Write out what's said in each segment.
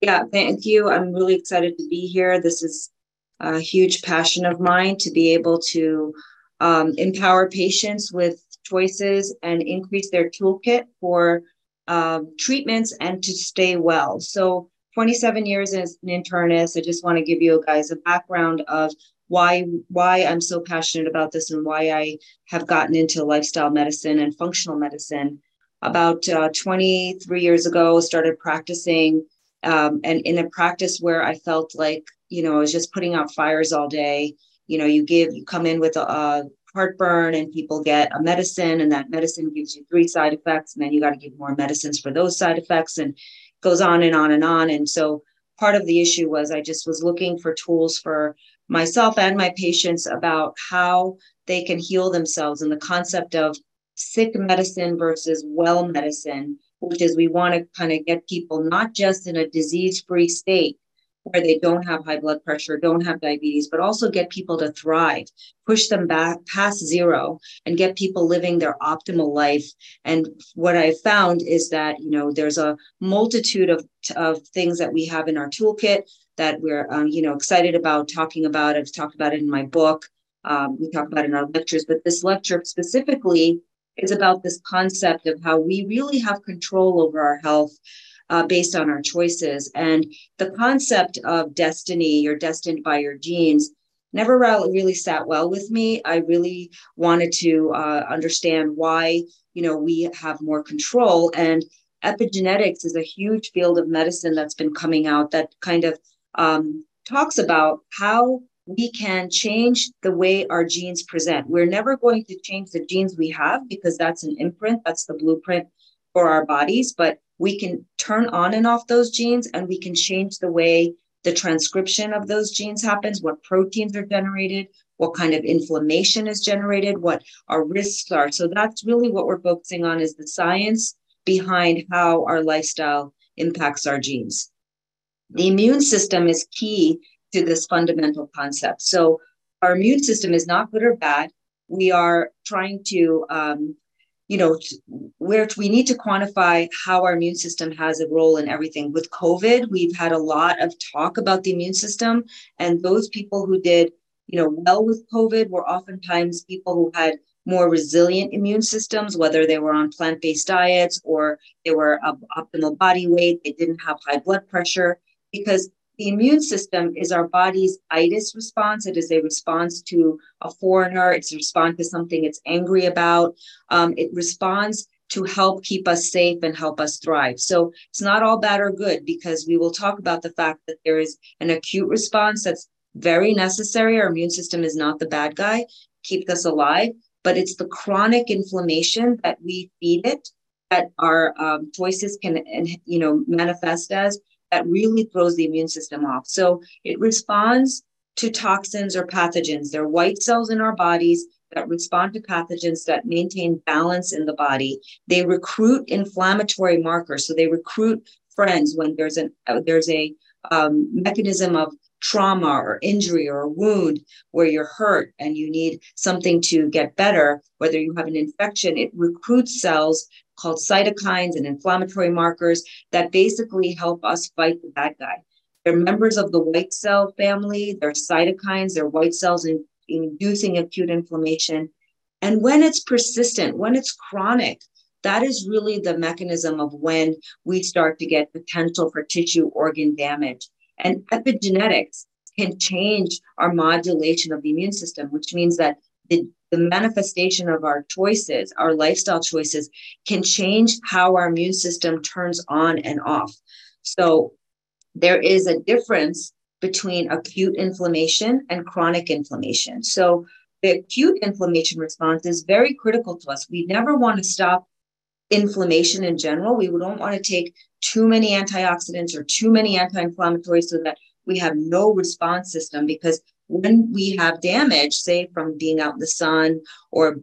Yeah, thank you. I'm really excited to be here. This is a huge passion of mine to be able to um, empower patients with choices and increase their toolkit for um, treatments and to stay well. So, 27 years as an internist, I just want to give you guys a background of why why I'm so passionate about this and why I have gotten into lifestyle medicine and functional medicine. About uh, 23 years ago, started practicing, um, and in a practice where I felt like you know I was just putting out fires all day. You know, you give you come in with a, a heartburn and people get a medicine and that medicine gives you three side effects and then you got to give more medicines for those side effects and goes on and on and on and so part of the issue was i just was looking for tools for myself and my patients about how they can heal themselves and the concept of sick medicine versus well medicine which is we want to kind of get people not just in a disease free state where they don't have high blood pressure, don't have diabetes, but also get people to thrive, push them back past zero and get people living their optimal life. And what I've found is that, you know, there's a multitude of, of things that we have in our toolkit that we're, um, you know, excited about talking about. I've talked about it in my book. Um, we talk about it in our lectures, but this lecture specifically is about this concept of how we really have control over our health uh, based on our choices. And the concept of destiny, you're destined by your genes, never really sat well with me. I really wanted to uh, understand why, you know, we have more control. And epigenetics is a huge field of medicine that's been coming out that kind of um, talks about how we can change the way our genes present. We're never going to change the genes we have because that's an imprint, that's the blueprint for our bodies. But we can turn on and off those genes and we can change the way the transcription of those genes happens, what proteins are generated, what kind of inflammation is generated, what our risks are. So that's really what we're focusing on is the science behind how our lifestyle impacts our genes. The immune system is key to this fundamental concept. So our immune system is not good or bad. We are trying to um, you know, where we need to quantify how our immune system has a role in everything. With COVID, we've had a lot of talk about the immune system, and those people who did, you know, well with COVID were oftentimes people who had more resilient immune systems, whether they were on plant-based diets or they were optimal body weight, they didn't have high blood pressure, because the immune system is our body's itis response. It is a response to a foreigner. It's a response to something it's angry about. Um, it responds to help keep us safe and help us thrive. So it's not all bad or good because we will talk about the fact that there is an acute response that's very necessary. Our immune system is not the bad guy, keeps us alive, but it's the chronic inflammation that we feed it that our um, choices can, you know, manifest as that really throws the immune system off. So it responds to toxins or pathogens. They're white cells in our bodies that respond to pathogens that maintain balance in the body. They recruit inflammatory markers. So they recruit friends when there's an uh, there's a um, mechanism of trauma or injury or a wound where you're hurt and you need something to get better, whether you have an infection, it recruits cells called cytokines and inflammatory markers that basically help us fight the bad guy. They're members of the white cell family, they're cytokines, they're white cells in, inducing acute inflammation. And when it's persistent, when it's chronic, that is really the mechanism of when we start to get potential for tissue organ damage. And epigenetics can change our modulation of the immune system, which means that the, the manifestation of our choices, our lifestyle choices, can change how our immune system turns on and off. So there is a difference between acute inflammation and chronic inflammation. So the acute inflammation response is very critical to us. We never want to stop inflammation in general. We don't want to take too many antioxidants or too many anti-inflammatories so that we have no response system because when we have damage, say from being out in the sun or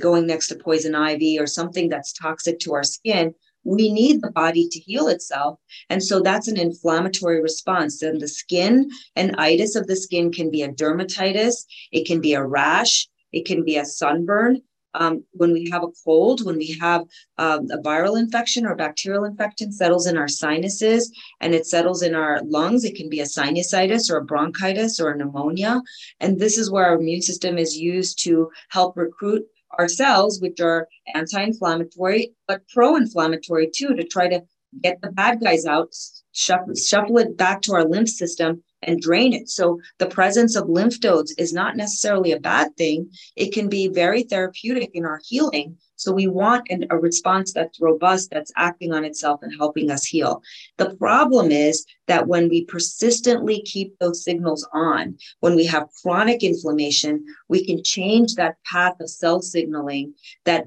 going next to poison ivy or something that's toxic to our skin, we need the body to heal itself. And so that's an inflammatory response. And the skin and itis of the skin can be a dermatitis, it can be a rash, it can be a sunburn. Um, when we have a cold, when we have um, a viral infection or bacterial infection settles in our sinuses and it settles in our lungs. It can be a sinusitis or a bronchitis or a pneumonia. And this is where our immune system is used to help recruit our cells, which are anti inflammatory, but pro inflammatory too, to try to get the bad guys out, shuffle, shuffle it back to our lymph system and drain it. So the presence of lymph nodes is not necessarily a bad thing. It can be very therapeutic in our healing. So we want an, a response that's robust, that's acting on itself and helping us heal. The problem is that when we persistently keep those signals on, when we have chronic inflammation, we can change that path of cell signaling that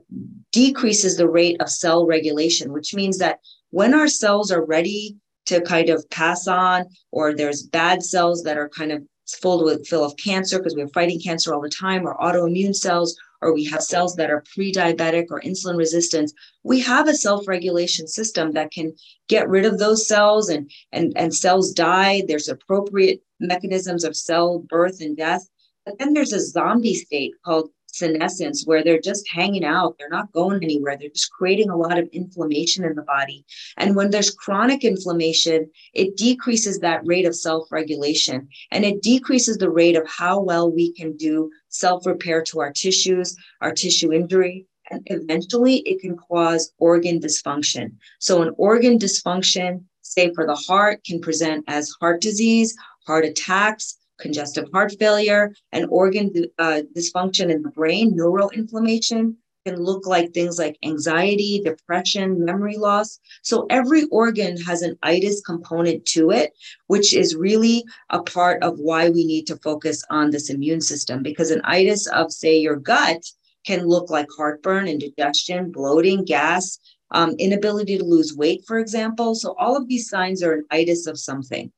decreases the rate of cell regulation, which means that when our cells are ready to kind of pass on, or there's bad cells that are kind of full with full of cancer because we're fighting cancer all the time, or autoimmune cells, or we have cells that are pre-diabetic or insulin resistant. We have a self-regulation system that can get rid of those cells and and and cells die. There's appropriate mechanisms of cell birth and death. But then there's a zombie state called senescence where they're just hanging out. They're not going anywhere. They're just creating a lot of inflammation in the body. And when there's chronic inflammation it decreases that rate of self-regulation. And it decreases the rate of how well we can do self-repair to our tissues our tissue injury and eventually it can cause organ dysfunction. So an organ dysfunction say for the heart can present as heart disease heart attacks congestive heart failure, and organ uh, dysfunction in the brain, neuroinflammation can look like things like anxiety, depression, memory loss. So every organ has an itis component to it, which is really a part of why we need to focus on this immune system because an itis of, say, your gut can look like heartburn, indigestion, bloating, gas, um, inability to lose weight, for example. So all of these signs are an itis of something.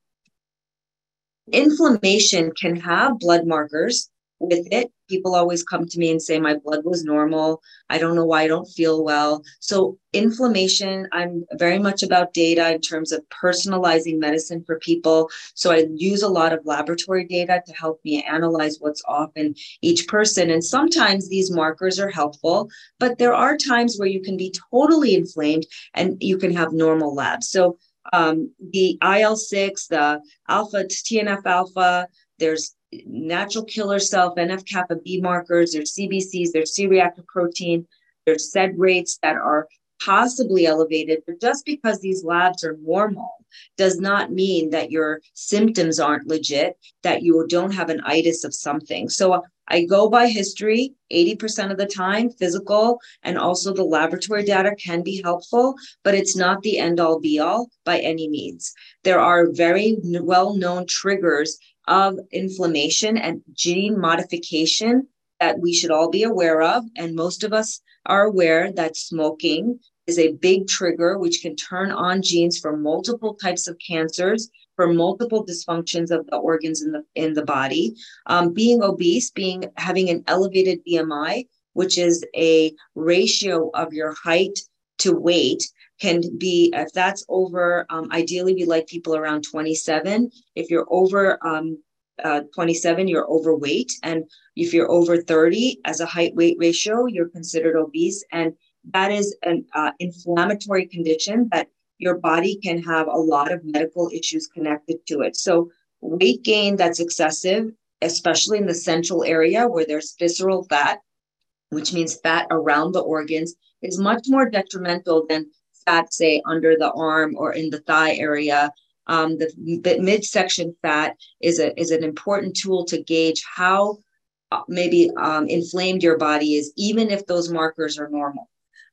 Inflammation can have blood markers with it. People always come to me and say, My blood was normal. I don't know why I don't feel well. So, inflammation, I'm very much about data in terms of personalizing medicine for people. So, I use a lot of laboratory data to help me analyze what's off in each person. And sometimes these markers are helpful, but there are times where you can be totally inflamed and you can have normal labs. So, um, the IL 6, the alpha, TNF alpha, there's natural killer cell, NF kappa B markers, there's CBCs, there's C reactive protein, there's SED rates that are possibly elevated. But just because these labs are normal does not mean that your symptoms aren't legit, that you don't have an itis of something. So I go by history 80% of the time, physical, and also the laboratory data can be helpful, but it's not the end all be all by any means. There are very well known triggers of inflammation and gene modification that we should all be aware of. And most of us are aware that smoking is a big trigger which can turn on genes for multiple types of cancers for multiple dysfunctions of the organs in the in the body. Um, being obese, being having an elevated BMI, which is a ratio of your height to weight, can be if that's over. Um, ideally, we like people around 27. If you're over um, uh, 27, you're overweight, and if you're over 30 as a height weight ratio, you're considered obese, and that is an uh, inflammatory condition that your body can have a lot of medical issues connected to it. So, weight gain that's excessive, especially in the central area where there's visceral fat, which means fat around the organs, is much more detrimental than fat, say, under the arm or in the thigh area. Um, the, the midsection fat is a is an important tool to gauge how uh, maybe um, inflamed your body is, even if those markers are normal.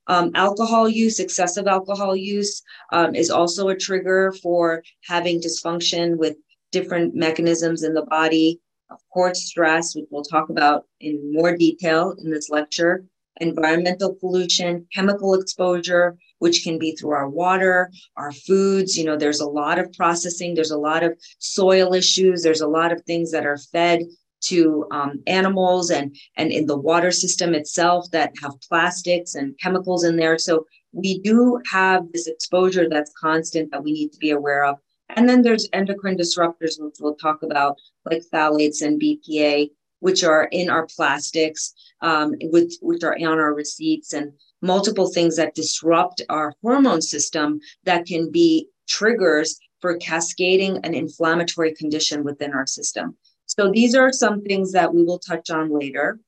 Um, alcohol use, excessive alcohol use, um, is also a trigger for having dysfunction with different mechanisms in the body. Of course, stress, which we'll talk about in more detail in this lecture, environmental pollution, chemical exposure, which can be through our water, our foods. You know, there's a lot of processing, there's a lot of soil issues, there's a lot of things that are fed to um, animals and and in the water system itself that have plastics and chemicals in there so we do have this exposure that's constant that we need to be aware of and then there's endocrine disruptors which we'll talk about like phthalates and bpa which are in our plastics, um, which are on our receipts, and multiple things that disrupt our hormone system that can be triggers for cascading an inflammatory condition within our system. So these are some things that we will touch on later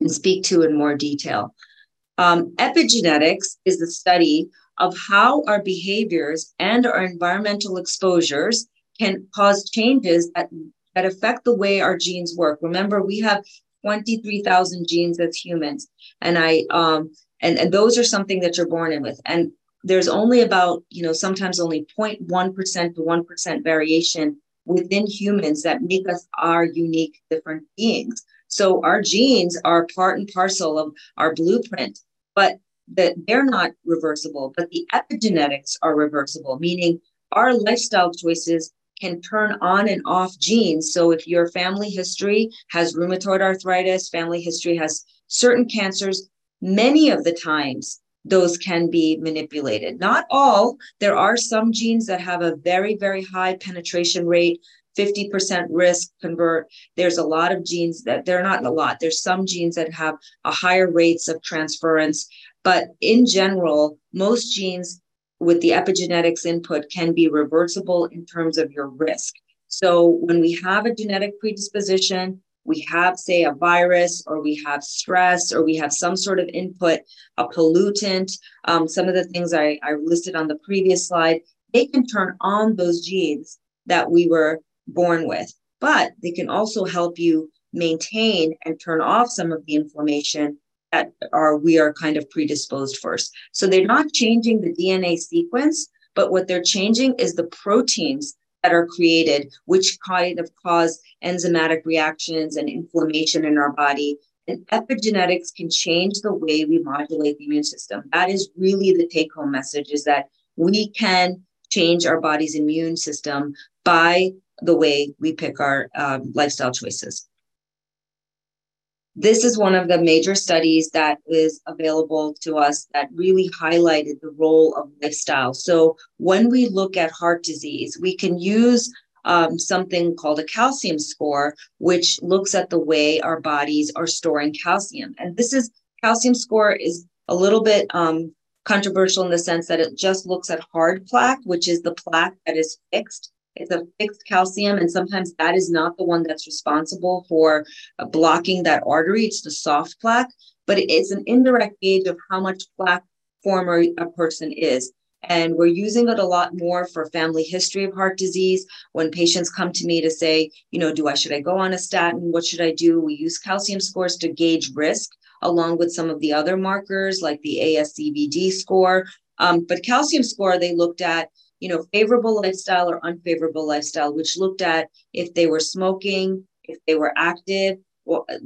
and speak to in more detail. Um, epigenetics is the study of how our behaviors and our environmental exposures can cause changes that, that affect the way our genes work. Remember, we have 23,000 genes as humans, and I um, and and those are something that you're born in with. And there's only about you know sometimes only 0.1 percent to one percent variation within humans that make us our unique different beings. So our genes are part and parcel of our blueprint, but that they're not reversible, but the epigenetics are reversible, meaning our lifestyle choices can turn on and off genes. So if your family history has rheumatoid arthritis, family history has certain cancers, many of the times those can be manipulated. Not all, there are some genes that have a very, very high penetration rate. 50% risk convert. There's a lot of genes that they're not a lot. There's some genes that have a higher rates of transference. But in general, most genes with the epigenetics input can be reversible in terms of your risk. So when we have a genetic predisposition, we have, say, a virus, or we have stress, or we have some sort of input, a pollutant, um, some of the things I, I listed on the previous slide, they can turn on those genes that we were born with. But they can also help you maintain and turn off some of the inflammation that are we are kind of predisposed first. So they're not changing the DNA sequence, but what they're changing is the proteins that are created, which kind of cause enzymatic reactions and inflammation in our body. And epigenetics can change the way we modulate the immune system. That is really the take home message is that we can change our body's immune system by the way we pick our um, lifestyle choices this is one of the major studies that is available to us that really highlighted the role of lifestyle. So when we look at heart disease, we can use um, something called a calcium score, which looks at the way our bodies are storing calcium. And this is calcium score is a little bit um, controversial in the sense that it just looks at hard plaque, which is the plaque that is fixed it's a fixed calcium, and sometimes that is not the one that's responsible for uh, blocking that artery. It's the soft plaque, but it's an indirect gauge of how much plaque former a person is. And we're using it a lot more for family history of heart disease. When patients come to me to say, you know, do I should I go on a statin? What should I do? We use calcium scores to gauge risk, along with some of the other markers like the ASCVD score. Um, but calcium score, they looked at you know, favorable lifestyle or unfavorable lifestyle, which looked at if they were smoking, if they were active,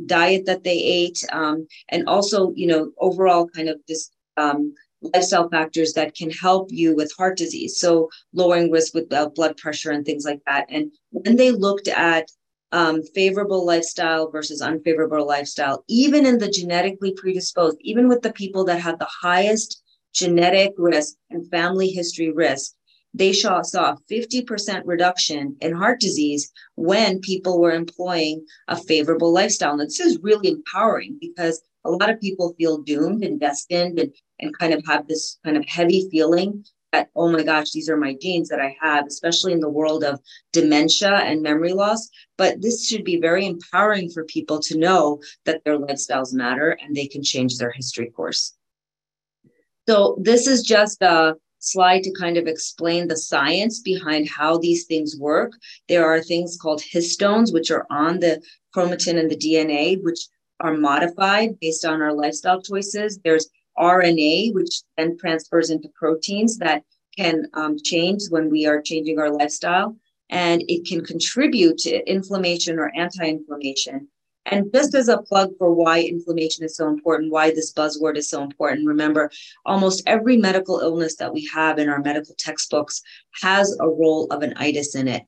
diet that they ate, um, and also, you know, overall kind of this um, lifestyle factors that can help you with heart disease. So lowering risk with uh, blood pressure and things like that. And when they looked at um, favorable lifestyle versus unfavorable lifestyle, even in the genetically predisposed, even with the people that had the highest genetic risk and family history risk, they saw, saw a 50% reduction in heart disease when people were employing a favorable lifestyle. And this is really empowering because a lot of people feel doomed and destined and, and kind of have this kind of heavy feeling that, oh my gosh, these are my genes that I have, especially in the world of dementia and memory loss. But this should be very empowering for people to know that their lifestyles matter and they can change their history course. So this is just a slide to kind of explain the science behind how these things work. There are things called histones, which are on the chromatin and the DNA, which are modified based on our lifestyle choices. There's RNA, which then transfers into proteins that can um, change when we are changing our lifestyle. And it can contribute to inflammation or anti inflammation. And just as a plug for why inflammation is so important, why this buzzword is so important, remember almost every medical illness that we have in our medical textbooks has a role of an itis in it.